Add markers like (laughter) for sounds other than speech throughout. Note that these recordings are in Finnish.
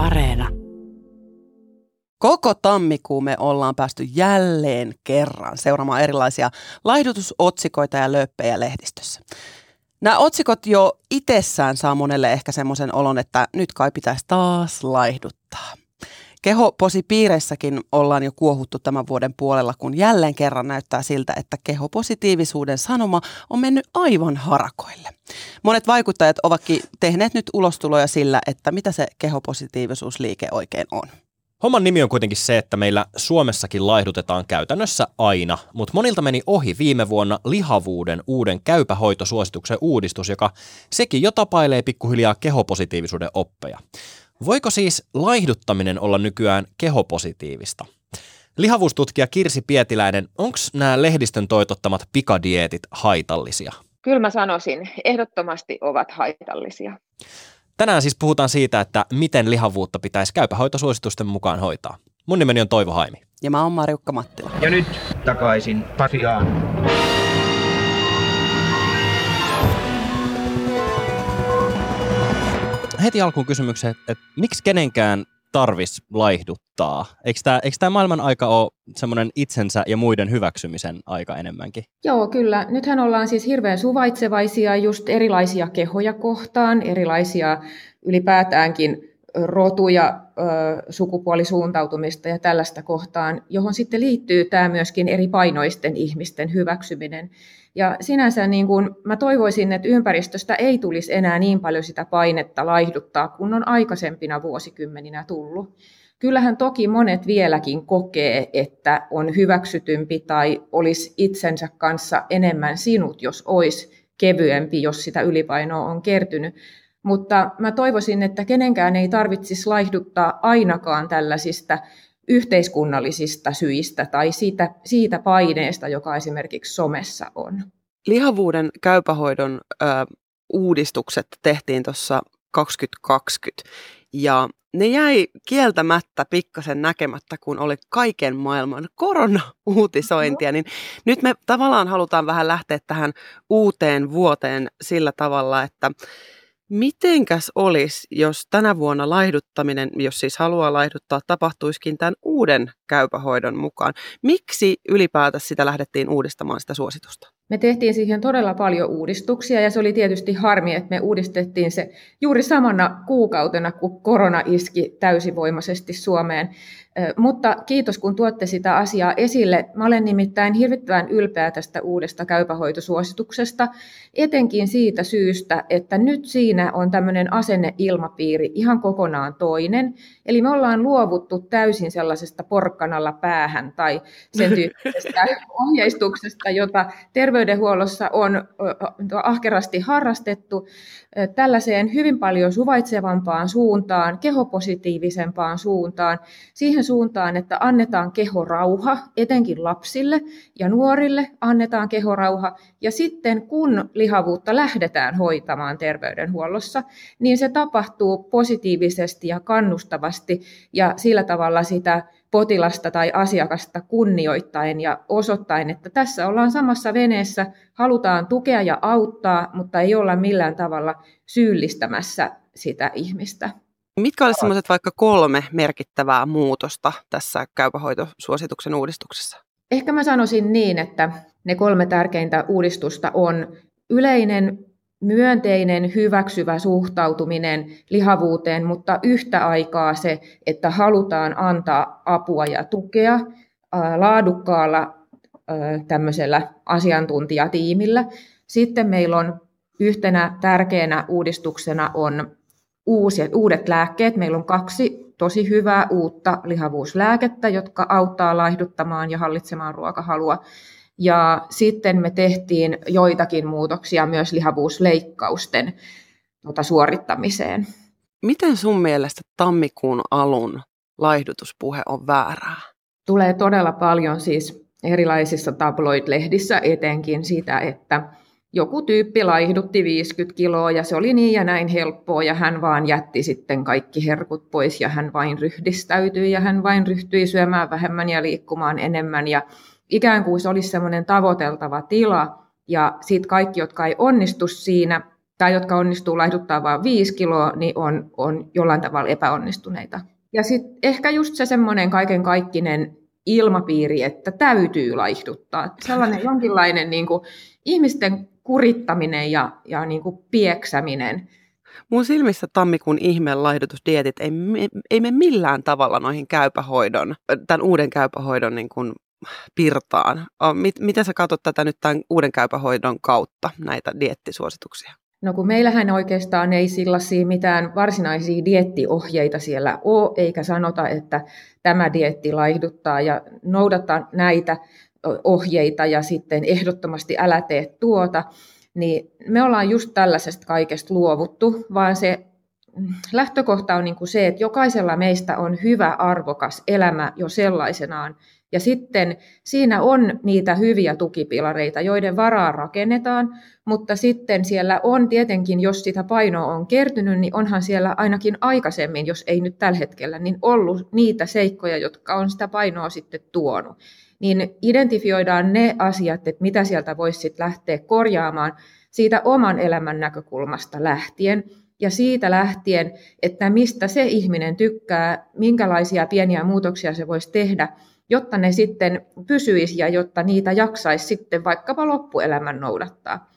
Areena. Koko tammikuun me ollaan päästy jälleen kerran seuraamaan erilaisia laihdutusotsikoita ja löppejä lehdistössä. Nämä otsikot jo itsessään saa monelle ehkä semmoisen olon, että nyt kai pitäisi taas laihduttaa. Kehoposipiireissäkin ollaan jo kuohuttu tämän vuoden puolella, kun jälleen kerran näyttää siltä, että kehopositiivisuuden sanoma on mennyt aivan harakoille. Monet vaikuttajat ovatkin tehneet nyt ulostuloja sillä, että mitä se kehopositiivisuusliike oikein on. Homman nimi on kuitenkin se, että meillä Suomessakin laihdutetaan käytännössä aina, mutta monilta meni ohi viime vuonna lihavuuden uuden käypähoitosuosituksen uudistus, joka sekin jo tapailee pikkuhiljaa kehopositiivisuuden oppeja. Voiko siis laihduttaminen olla nykyään kehopositiivista? Lihavuustutkija Kirsi Pietiläinen, onko nämä lehdistön toitottamat pikadieetit haitallisia? Kyllä mä sanoisin, ehdottomasti ovat haitallisia. Tänään siis puhutaan siitä, että miten lihavuutta pitäisi käypähoitosuositusten mukaan hoitaa. Mun nimeni on Toivo Haimi. Ja mä oon Marjukka Mattila. Ja nyt takaisin Pasiaan. Heti alkuun kysymykseen, että, että miksi kenenkään tarvis laihduttaa? Eikö tämä, eikö tämä maailman aika ole semmoinen itsensä ja muiden hyväksymisen aika enemmänkin? Joo, kyllä. Nythän ollaan siis hirveän suvaitsevaisia just erilaisia kehoja kohtaan, erilaisia ylipäätäänkin rotuja, sukupuolisuuntautumista ja tällaista kohtaan, johon sitten liittyy tämä myöskin eri painoisten ihmisten hyväksyminen. Ja sinänsä niin kuin mä toivoisin, että ympäristöstä ei tulisi enää niin paljon sitä painetta laihduttaa, kun on aikaisempina vuosikymmeninä tullut. Kyllähän toki monet vieläkin kokee, että on hyväksytympi tai olisi itsensä kanssa enemmän sinut, jos olisi kevyempi, jos sitä ylipainoa on kertynyt. Mutta mä toivoisin, että kenenkään ei tarvitsisi laihduttaa ainakaan tällaisista yhteiskunnallisista syistä tai siitä, siitä paineesta, joka esimerkiksi somessa on. Lihavuuden käypähoidon ö, uudistukset tehtiin tuossa 2020 ja ne jäi kieltämättä pikkasen näkemättä, kun oli kaiken maailman korona-uutisointia. Niin nyt me tavallaan halutaan vähän lähteä tähän uuteen vuoteen sillä tavalla, että Mitenkäs olisi, jos tänä vuonna laihduttaminen, jos siis haluaa laihduttaa, tapahtuisikin tämän uuden käypähoidon mukaan? Miksi ylipäätänsä sitä lähdettiin uudistamaan sitä suositusta? Me tehtiin siihen todella paljon uudistuksia ja se oli tietysti harmi, että me uudistettiin se juuri samana kuukautena, kun korona iski täysivoimaisesti Suomeen. Mutta kiitos, kun tuotte sitä asiaa esille. Mä olen nimittäin hirvittävän ylpeä tästä uudesta käypähoitosuosituksesta, etenkin siitä syystä, että nyt siinä on tämmöinen asenneilmapiiri ihan kokonaan toinen. Eli me ollaan luovuttu täysin sellaisesta porkkanalla päähän tai sen tyyppisestä (laughs) ohjeistuksesta, jota terveydenhuollossa on ahkerasti harrastettu tällaiseen hyvin paljon suvaitsevampaan suuntaan, kehopositiivisempaan suuntaan, siihen suuntaan, että annetaan kehorauha, etenkin lapsille ja nuorille annetaan kehorauha, ja sitten kun lihavuutta lähdetään hoitamaan terveydenhuollossa, niin se tapahtuu positiivisesti ja kannustavasti, ja sillä tavalla sitä potilasta tai asiakasta kunnioittaen ja osoittaen, että tässä ollaan samassa veneessä, halutaan tukea ja auttaa, mutta ei olla millään tavalla syyllistämässä sitä ihmistä. Mitkä olisivat sellaiset vaikka kolme merkittävää muutosta tässä käypähoitosuosituksen uudistuksessa? Ehkä mä sanoisin niin, että ne kolme tärkeintä uudistusta on yleinen myönteinen, hyväksyvä suhtautuminen lihavuuteen, mutta yhtä aikaa se, että halutaan antaa apua ja tukea laadukkaalla tämmöisellä asiantuntijatiimillä. Sitten meillä on yhtenä tärkeänä uudistuksena on uusi, uudet lääkkeet. Meillä on kaksi tosi hyvää uutta lihavuuslääkettä, jotka auttaa laihduttamaan ja hallitsemaan ruokahalua. Ja sitten me tehtiin joitakin muutoksia myös lihavuusleikkausten tuota, suorittamiseen. Miten sun mielestä tammikuun alun laihdutuspuhe on väärää? Tulee todella paljon siis erilaisissa tabloid-lehdissä etenkin sitä, että joku tyyppi laihdutti 50 kiloa ja se oli niin ja näin helppoa ja hän vaan jätti sitten kaikki herkut pois ja hän vain ryhdistäytyi ja hän vain ryhtyi syömään vähemmän ja liikkumaan enemmän ja ikään kuin se olisi semmoinen tavoiteltava tila, ja sitten kaikki, jotka ei onnistu siinä, tai jotka onnistuu laihduttaa vain 5 kiloa, niin on, on jollain tavalla epäonnistuneita. Ja sitten ehkä just se semmoinen kaiken kaikkinen ilmapiiri, että täytyy laihduttaa. Sellainen (laughs) jonkinlainen niin kuin, ihmisten kurittaminen ja, ja niin kuin pieksäminen. Mun silmissä tammikuun ihmeen laihdutusdietit ei, ei mene millään tavalla noihin käypähoidon, tämän uuden käypähoidon niin kuin pirtaan. Miten sä katsot tätä nyt tämän uuden käypähoidon kautta, näitä diettisuosituksia? No kun meillähän oikeastaan ei sellaisia mitään varsinaisia diettiohjeita siellä ole, eikä sanota, että tämä dietti laihduttaa ja noudattaa näitä ohjeita ja sitten ehdottomasti älä tee tuota, niin me ollaan just tällaisesta kaikesta luovuttu, vaan se lähtökohta on niin kuin se, että jokaisella meistä on hyvä, arvokas elämä jo sellaisenaan, ja sitten siinä on niitä hyviä tukipilareita, joiden varaa rakennetaan, mutta sitten siellä on tietenkin, jos sitä painoa on kertynyt, niin onhan siellä ainakin aikaisemmin, jos ei nyt tällä hetkellä, niin ollut niitä seikkoja, jotka on sitä painoa sitten tuonut. Niin identifioidaan ne asiat, että mitä sieltä voisi sitten lähteä korjaamaan siitä oman elämän näkökulmasta lähtien ja siitä lähtien, että mistä se ihminen tykkää, minkälaisia pieniä muutoksia se voisi tehdä, jotta ne sitten pysyisi ja jotta niitä jaksaisi sitten vaikkapa loppuelämän noudattaa.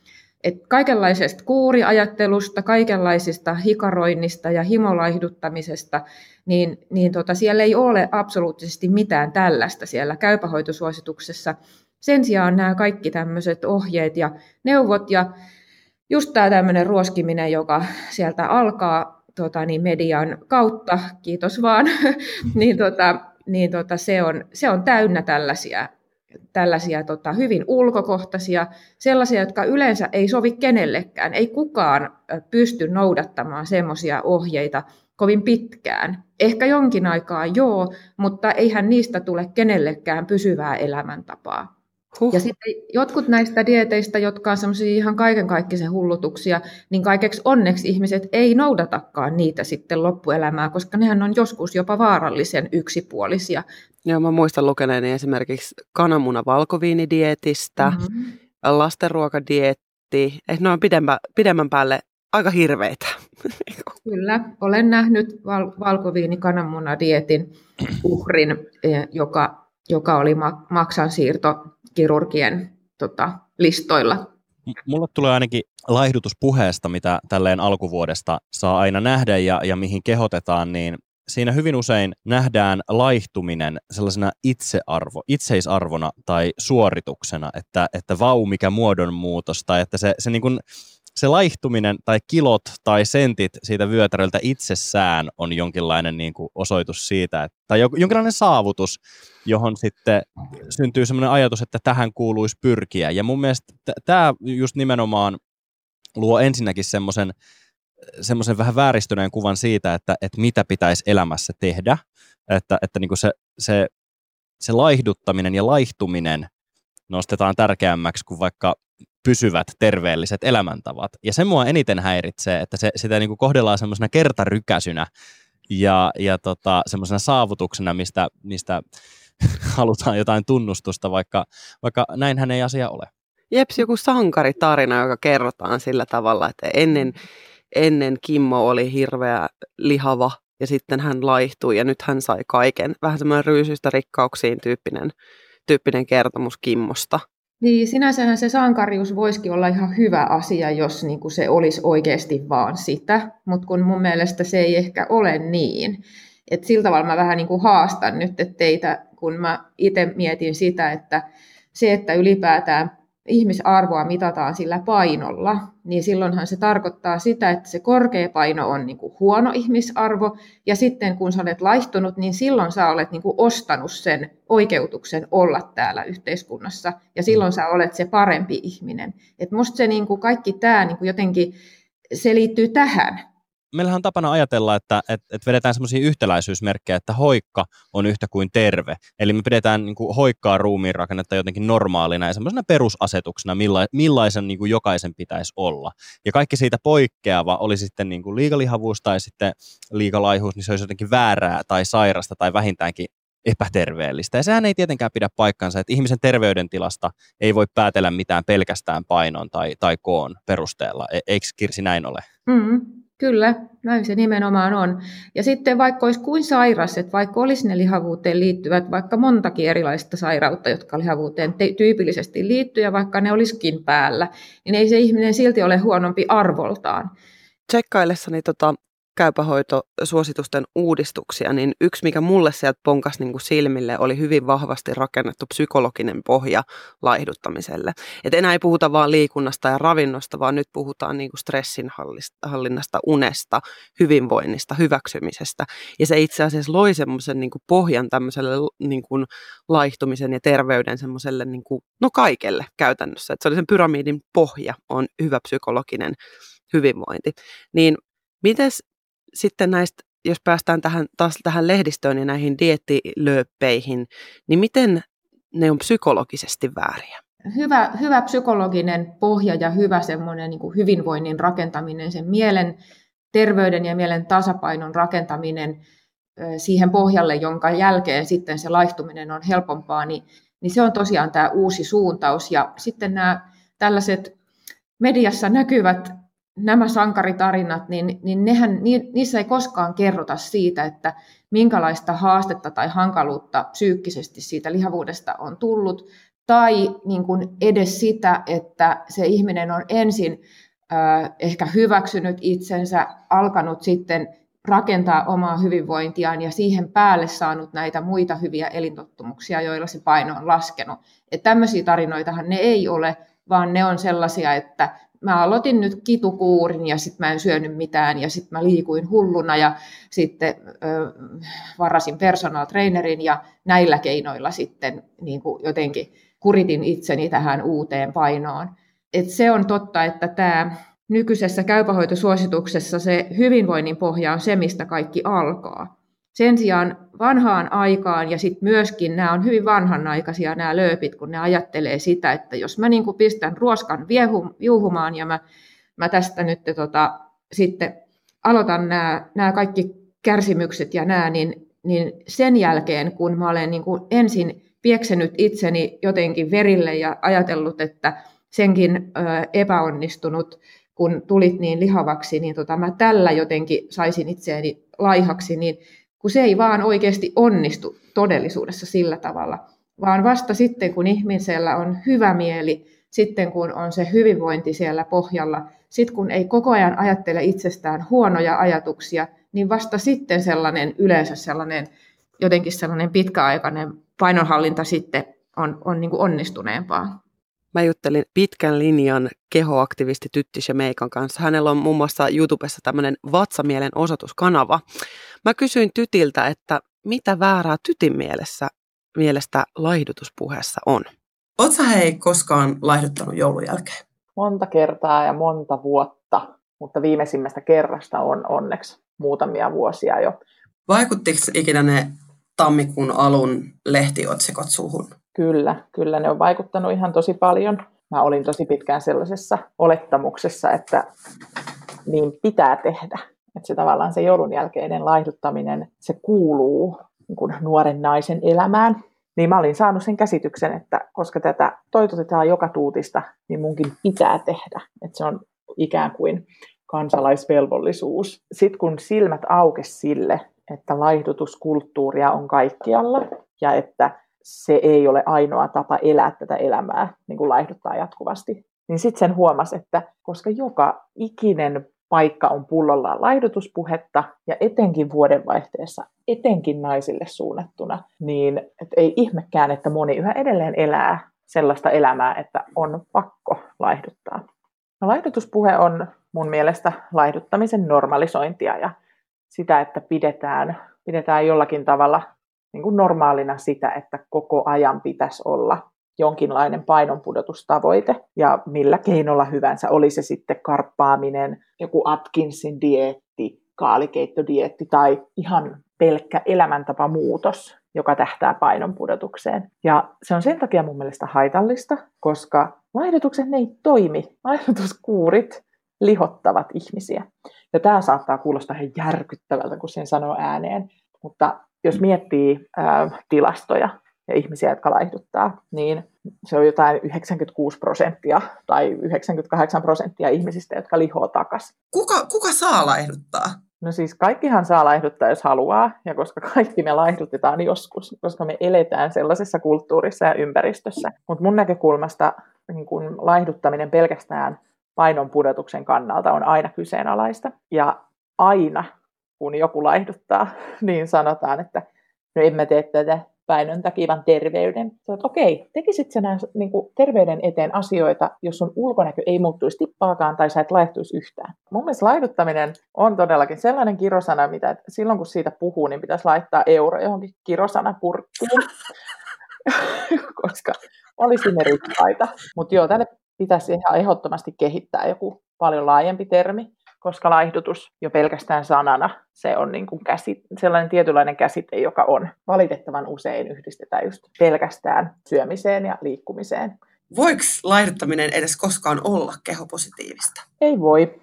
Et kaikenlaisesta kuuriajattelusta, kaikenlaisista hikaroinnista ja himolaiduttamisesta, niin, niin tota, siellä ei ole absoluuttisesti mitään tällaista siellä käypähoitosuosituksessa. Sen sijaan nämä kaikki tämmöiset ohjeet ja neuvot ja just tämä tämmöinen ruoskiminen, joka sieltä alkaa tota, niin median kautta, kiitos vaan, (laughs) niin tota, niin tota, se, on, se on täynnä tällaisia, tällaisia tota, hyvin ulkokohtaisia, sellaisia, jotka yleensä ei sovi kenellekään. Ei kukaan pysty noudattamaan semmoisia ohjeita kovin pitkään. Ehkä jonkin aikaa joo, mutta eihän niistä tule kenellekään pysyvää elämäntapaa. Huh. Ja sitten jotkut näistä dieteistä, jotka on semmoisia ihan kaiken kaikkisen hullutuksia, niin kaikeksi onneksi ihmiset ei noudatakaan niitä sitten loppuelämää, koska nehän on joskus jopa vaarallisen yksipuolisia. Joo, mä muistan lukeneeni esimerkiksi kananmuna valkoviinidietistä, mm-hmm. lastenruokadietti, että ne on pidemmän, pidemmän päälle aika hirveitä. (laughs) Kyllä, olen nähnyt val- valkoviini kananmunadietin uhrin, eh, joka, joka oli maksansiirto kirurgien tota, listoilla. Mulle tulee ainakin laihdutuspuheesta, mitä tälleen alkuvuodesta saa aina nähdä ja, ja mihin kehotetaan, niin siinä hyvin usein nähdään laihtuminen sellaisena itsearvo, itseisarvona tai suorituksena, että, että vau mikä muodonmuutos tai että se, se niin kuin se laihtuminen tai kilot tai sentit siitä vyötäröltä itsessään on jonkinlainen niin kuin osoitus siitä, että, tai jonkinlainen saavutus, johon sitten syntyy sellainen ajatus, että tähän kuuluisi pyrkiä. Ja mun mielestä tämä just nimenomaan luo ensinnäkin semmoisen semmoisen vähän vääristyneen kuvan siitä, että, että mitä pitäisi elämässä tehdä, että, että niin kuin se, se, se laihduttaminen ja laihtuminen nostetaan tärkeämmäksi kuin vaikka pysyvät terveelliset elämäntavat. Ja se mua eniten häiritsee, että se, sitä niin kuin kohdellaan semmoisena kertarykäsynä ja, ja tota, semmoisena saavutuksena, mistä, mistä (laughs) halutaan jotain tunnustusta, vaikka, vaikka näinhän ei asia ole. Jeps, joku sankaritarina, joka kerrotaan sillä tavalla, että ennen, ennen Kimmo oli hirveä lihava ja sitten hän laihtui ja nyt hän sai kaiken. Vähän semmoinen ryysystä rikkauksiin tyyppinen, tyyppinen kertomus Kimmosta. Niin, sinänsähän se sankarius voisikin olla ihan hyvä asia, jos niin kuin se olisi oikeasti vaan sitä, mutta kun mun mielestä se ei ehkä ole niin. Et sillä tavalla mä vähän niin kuin haastan nyt teitä, kun mä itse mietin sitä, että se, että ylipäätään ihmisarvoa mitataan sillä painolla, niin silloinhan se tarkoittaa sitä, että se korkea paino on niin kuin huono ihmisarvo, ja sitten kun sä olet laihtunut, niin silloin sä olet niin kuin ostanut sen oikeutuksen olla täällä yhteiskunnassa, ja silloin sä olet se parempi ihminen. Et musta se niin kuin kaikki tämä niin kuin jotenkin, se liittyy tähän, meillähän on tapana ajatella, että, että, että vedetään semmoisia yhtäläisyysmerkkejä, että hoikka on yhtä kuin terve. Eli me pidetään niin kuin, hoikkaa ruumiin rakennetta jotenkin normaalina ja semmoisena perusasetuksena, milla, millaisen niin kuin, jokaisen pitäisi olla. Ja kaikki siitä poikkeava, oli sitten niin kuin, liikalihavuus tai sitten liikalaihuus, niin se olisi jotenkin väärää tai sairasta tai vähintäänkin epäterveellistä. Ja sehän ei tietenkään pidä paikkansa, että ihmisen terveydentilasta ei voi päätellä mitään pelkästään painon tai, tai koon perusteella. E- eikö Kirsi näin ole? Mm, kyllä, näin se nimenomaan on. Ja sitten vaikka olisi kuin sairas, että vaikka olisi ne lihavuuteen liittyvät vaikka montakin erilaista sairautta, jotka lihavuuteen tyypillisesti liittyy, ja vaikka ne olisikin päällä, niin ei se ihminen silti ole huonompi arvoltaan. Tsekkaillessani tota käypähoitosuositusten uudistuksia, niin yksi, mikä mulle sieltä ponkasi niin kuin silmille, oli hyvin vahvasti rakennettu psykologinen pohja laihduttamiselle. Et enää ei puhuta vain liikunnasta ja ravinnosta, vaan nyt puhutaan niin kuin stressin hallinnasta, unesta, hyvinvoinnista, hyväksymisestä. Ja se itse asiassa loi semmoisen niin pohjan tämmöiselle niin kuin laihtumisen ja terveyden semmoiselle niin kuin, no kaikelle käytännössä. Et se oli sen pyramidin pohja, on hyvä psykologinen hyvinvointi. Niin Mites sitten näistä, jos päästään tähän, taas tähän lehdistöön ja näihin diettilööppeihin, niin miten ne on psykologisesti vääriä? Hyvä, hyvä psykologinen pohja ja hyvä semmoinen niin kuin hyvinvoinnin rakentaminen, sen mielen terveyden ja mielen tasapainon rakentaminen siihen pohjalle, jonka jälkeen sitten se laihtuminen on helpompaa, niin, niin se on tosiaan tämä uusi suuntaus. Ja sitten nämä tällaiset mediassa näkyvät nämä sankaritarinat, niin, niin nehän, niissä ei koskaan kerrota siitä, että minkälaista haastetta tai hankaluutta psyykkisesti siitä lihavuudesta on tullut, tai niin kuin edes sitä, että se ihminen on ensin äh, ehkä hyväksynyt itsensä, alkanut sitten rakentaa omaa hyvinvointiaan ja siihen päälle saanut näitä muita hyviä elintottumuksia, joilla se paino on laskenut. Että tämmöisiä tarinoitahan ne ei ole, vaan ne on sellaisia, että mä aloitin nyt kitukuurin ja sitten mä en syönyt mitään ja sitten mä liikuin hulluna ja sitten ö, varasin personal trainerin ja näillä keinoilla sitten niin kuin jotenkin kuritin itseni tähän uuteen painoon. Et se on totta, että tämä nykyisessä käypähoitosuosituksessa se hyvinvoinnin pohja on se, mistä kaikki alkaa. Sen sijaan vanhaan aikaan, ja sitten myöskin nämä on hyvin vanhanaikaisia nämä lööpit, kun ne ajattelee sitä, että jos mä niin pistän ruoskan viuhumaan ja mä, mä tästä nyt tota, sitten aloitan nämä, nämä kaikki kärsimykset ja nämä, niin, niin sen jälkeen, kun mä olen niin ensin pieksenyt itseni jotenkin verille ja ajatellut, että senkin ö, epäonnistunut, kun tulit niin lihavaksi, niin tota, mä tällä jotenkin saisin itseäni laihaksi, niin kun se ei vaan oikeasti onnistu todellisuudessa sillä tavalla, vaan vasta sitten, kun ihmisellä on hyvä mieli, sitten kun on se hyvinvointi siellä pohjalla, sitten kun ei koko ajan ajattele itsestään huonoja ajatuksia, niin vasta sitten sellainen yleensä sellainen jotenkin sellainen pitkäaikainen painonhallinta sitten on, on niin kuin onnistuneempaa. Mä juttelin pitkän linjan kehoaktivisti Tyttis ja Meikan kanssa. Hänellä on muun muassa YouTubessa tämmöinen vatsamielen osoituskanava. Mä kysyin Tytiltä, että mitä väärää Tytin mielessä, mielestä laihdutuspuheessa on? Oletko hei koskaan laihduttanut joulun jälkeen? Monta kertaa ja monta vuotta, mutta viimeisimmästä kerrasta on onneksi muutamia vuosia jo. Vaikuttiko ikinä ne tammikuun alun lehtiotsikot suhun? Kyllä, kyllä ne on vaikuttanut ihan tosi paljon. Mä olin tosi pitkään sellaisessa olettamuksessa, että niin pitää tehdä. Että se tavallaan se joulun jälkeinen laihduttaminen, se kuuluu niin kuin nuoren naisen elämään. Niin mä olin saanut sen käsityksen, että koska tätä toitotetaan joka tuutista, niin munkin pitää tehdä. Että se on ikään kuin kansalaisvelvollisuus. Sitten kun silmät aukes sille, että laihdutuskulttuuria on kaikkialla ja että se ei ole ainoa tapa elää tätä elämää, niin kuin laihduttaa jatkuvasti. Niin sitten sen huomasi, että koska joka ikinen paikka on pullollaan laihdutuspuhetta ja etenkin vuodenvaihteessa, etenkin naisille suunnattuna, niin et ei ihmekään, että moni yhä edelleen elää sellaista elämää, että on pakko laihduttaa. No, laihdutuspuhe on mun mielestä laihduttamisen normalisointia ja sitä, että pidetään, pidetään jollakin tavalla niin kuin normaalina sitä, että koko ajan pitäisi olla jonkinlainen painonpudotustavoite ja millä keinolla hyvänsä, oli se sitten karppaaminen, joku Atkinsin dieetti, kaalikeittodieetti tai ihan pelkkä elämäntapamuutos, joka tähtää painonpudotukseen. Ja se on sen takia mun mielestä haitallista, koska laihdutukset ne ei toimi. Laihdutuskuurit lihottavat ihmisiä. Ja tämä saattaa kuulostaa ihan järkyttävältä, kun sen sanoo ääneen, mutta jos miettii ää, tilastoja ja ihmisiä, jotka laihduttaa, niin se on jotain 96 prosenttia tai 98 prosenttia ihmisistä, jotka lihoo takaisin. Kuka, kuka saa laihduttaa? No siis kaikkihan saa laihduttaa, jos haluaa, ja koska kaikki me laihdutetaan joskus, koska me eletään sellaisessa kulttuurissa ja ympäristössä. Mutta mun näkökulmasta niin kun laihduttaminen pelkästään painon pudotuksen kannalta on aina kyseenalaista. Ja aina, kun joku laihduttaa, (laughs) niin sanotaan, että no en mä tee tätä painon takia, vaan terveyden. Sä että okei, tekisit sä nää, niin kuin terveyden eteen asioita, jos sun ulkonäkö ei muuttuisi tippaakaan tai sä et laihtuisi yhtään. Mun mielestä laihduttaminen on todellakin sellainen kirosana, mitä silloin kun siitä puhuu, niin pitäisi laittaa euro johonkin kirosanapurkkiin, (laughs) koska olisimme rikkaita. Mutta joo, tälle pitäisi ihan ehdottomasti kehittää joku paljon laajempi termi, koska laihdutus jo pelkästään sanana, se on niin kuin käsit, sellainen tietynlainen käsite, joka on valitettavan usein yhdistetään just pelkästään syömiseen ja liikkumiseen. Voiko laihduttaminen edes koskaan olla kehopositiivista? Ei voi,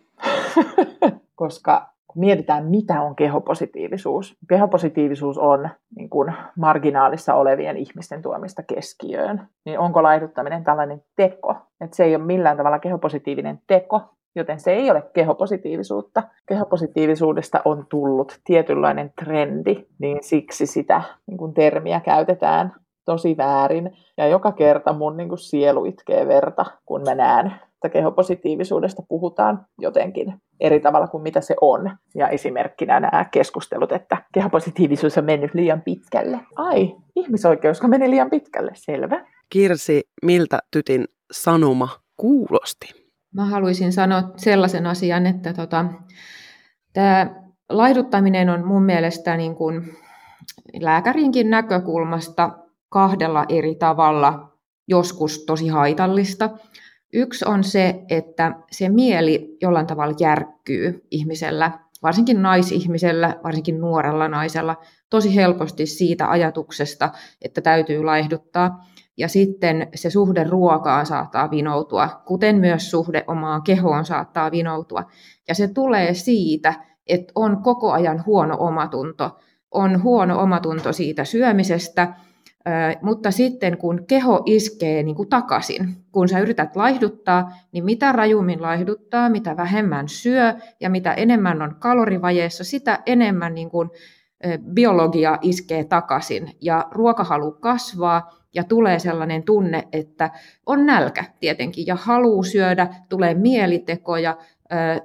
(laughs) koska kun mietitään, mitä on kehopositiivisuus. Kehopositiivisuus on niin kuin marginaalissa olevien ihmisten tuomista keskiöön. Niin onko laihduttaminen tällainen teko? Että se ei ole millään tavalla kehopositiivinen teko, joten se ei ole kehopositiivisuutta. Kehopositiivisuudesta on tullut tietynlainen trendi, niin siksi sitä niin kuin termiä käytetään tosi väärin. Ja joka kerta mun niin kuin sielu itkee verta, kun mä näen, että kehopositiivisuudesta puhutaan jotenkin eri tavalla kuin mitä se on. Ja esimerkkinä nämä keskustelut, että kehopositiivisuus on mennyt liian pitkälle. Ai, ihmisoikeus meni liian pitkälle, selvä. Kirsi, miltä tytin sanoma kuulosti? Mä haluaisin sanoa sellaisen asian, että tota, tämä laiduttaminen on mun mielestä niin kuin lääkärinkin näkökulmasta kahdella eri tavalla joskus tosi haitallista. Yksi on se, että se mieli jollain tavalla järkkyy ihmisellä, varsinkin naisihmisellä, varsinkin nuorella naisella, tosi helposti siitä ajatuksesta, että täytyy laihduttaa. Ja sitten se suhde ruokaan saattaa vinoutua, kuten myös suhde omaan kehoon saattaa vinoutua. Ja se tulee siitä, että on koko ajan huono omatunto. On huono omatunto siitä syömisestä, mutta sitten kun keho iskee niin kuin takaisin, kun sä yrität laihduttaa, niin mitä rajummin laihduttaa, mitä vähemmän syö ja mitä enemmän on kalorivajeessa, sitä enemmän niin kuin biologia iskee takaisin ja ruokahalu kasvaa ja tulee sellainen tunne, että on nälkä tietenkin ja haluaa syödä, tulee mielitekoja,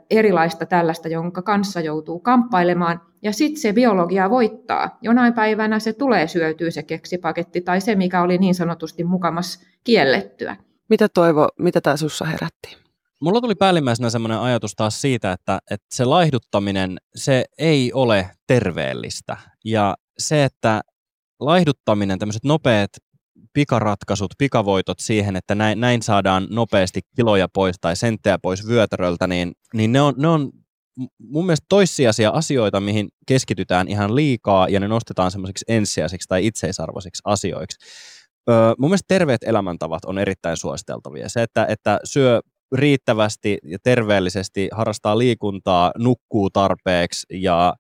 erilaista tällaista, jonka kanssa joutuu kamppailemaan. Ja sitten se biologia voittaa. Jonain päivänä se tulee syötyä se keksipaketti tai se, mikä oli niin sanotusti mukamas kiellettyä. Mitä Toivo, mitä tämä sussa herätti? Mulla tuli päällimmäisenä semmoinen ajatus taas siitä, että, että se laihduttaminen, se ei ole terveellistä. Ja se, että laihduttaminen, tämmöiset nopeat pikaratkaisut, pikavoitot siihen, että näin, näin saadaan nopeasti kiloja pois tai senttejä pois vyötäröltä, niin, niin ne, on, ne on mun mielestä toissijaisia asioita, mihin keskitytään ihan liikaa ja ne nostetaan semmoisiksi ensisijaisiksi tai itseisarvoisiksi asioiksi. Öö, mun mielestä terveet elämäntavat on erittäin suositeltavia. Se, että, että syö riittävästi ja terveellisesti, harrastaa liikuntaa, nukkuu tarpeeksi ja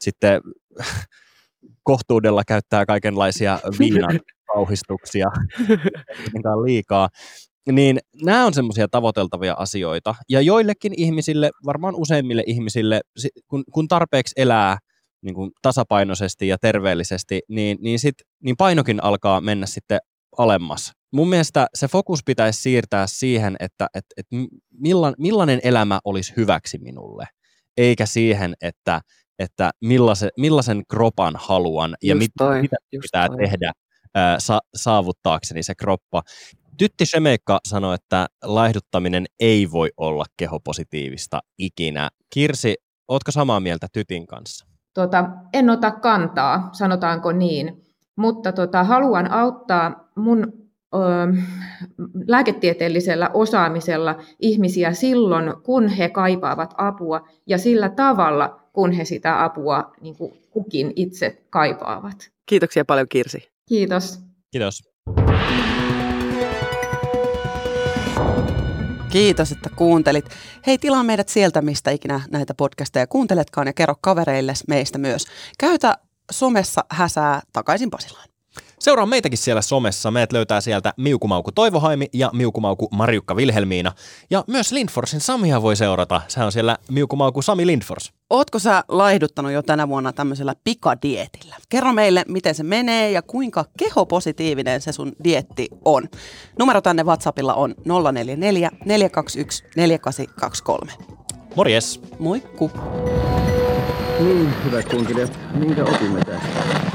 sitten (laughs) kohtuudella käyttää kaikenlaisia viinan (laughs) kauhistuksia liikaa. Niin nämä on semmoisia tavoiteltavia asioita. Ja joillekin ihmisille, varmaan useimmille ihmisille, kun, kun tarpeeksi elää niin kuin tasapainoisesti ja terveellisesti, niin, niin, sit, niin painokin alkaa mennä sitten alemmas. Mun mielestä se fokus pitäisi siirtää siihen, että, että, että millainen elämä olisi hyväksi minulle, eikä siihen, että, että millaisen, millaisen kropan haluan ja mit, toi, mitä pitää toi. tehdä ää, sa, saavuttaakseni se kroppa. Tytti Shemeikka sanoi, että laihduttaminen ei voi olla kehopositiivista ikinä. Kirsi, ootko samaa mieltä Tytin kanssa? Tota, en ota kantaa, sanotaanko niin, mutta tota, haluan auttaa mun ö, lääketieteellisellä osaamisella ihmisiä silloin, kun he kaipaavat apua ja sillä tavalla, kun he sitä apua niin kuin kukin itse kaipaavat. Kiitoksia paljon Kirsi. Kiitos. Kiitos. Kiitos, että kuuntelit. Hei, tilaa meidät sieltä, mistä ikinä näitä podcasteja kuunteletkaan ja kerro kavereille meistä myös. Käytä somessa häsää takaisin Pasilaan. Seuraa meitäkin siellä somessa. Meidät löytää sieltä Miukumauku Toivohaimi ja Miukumauku Marjukka Vilhelmiina. Ja myös Lindforsin Samia voi seurata. Se on siellä Miukumauku Sami Lindfors. Ootko sä laihduttanut jo tänä vuonna tämmöisellä pikadietillä? Kerro meille, miten se menee ja kuinka kehopositiivinen se sun dietti on. Numero tänne WhatsAppilla on 044 421 4823. Morjes! Moikku! Niin, hyvät kunkilijat, minkä opimme tästä?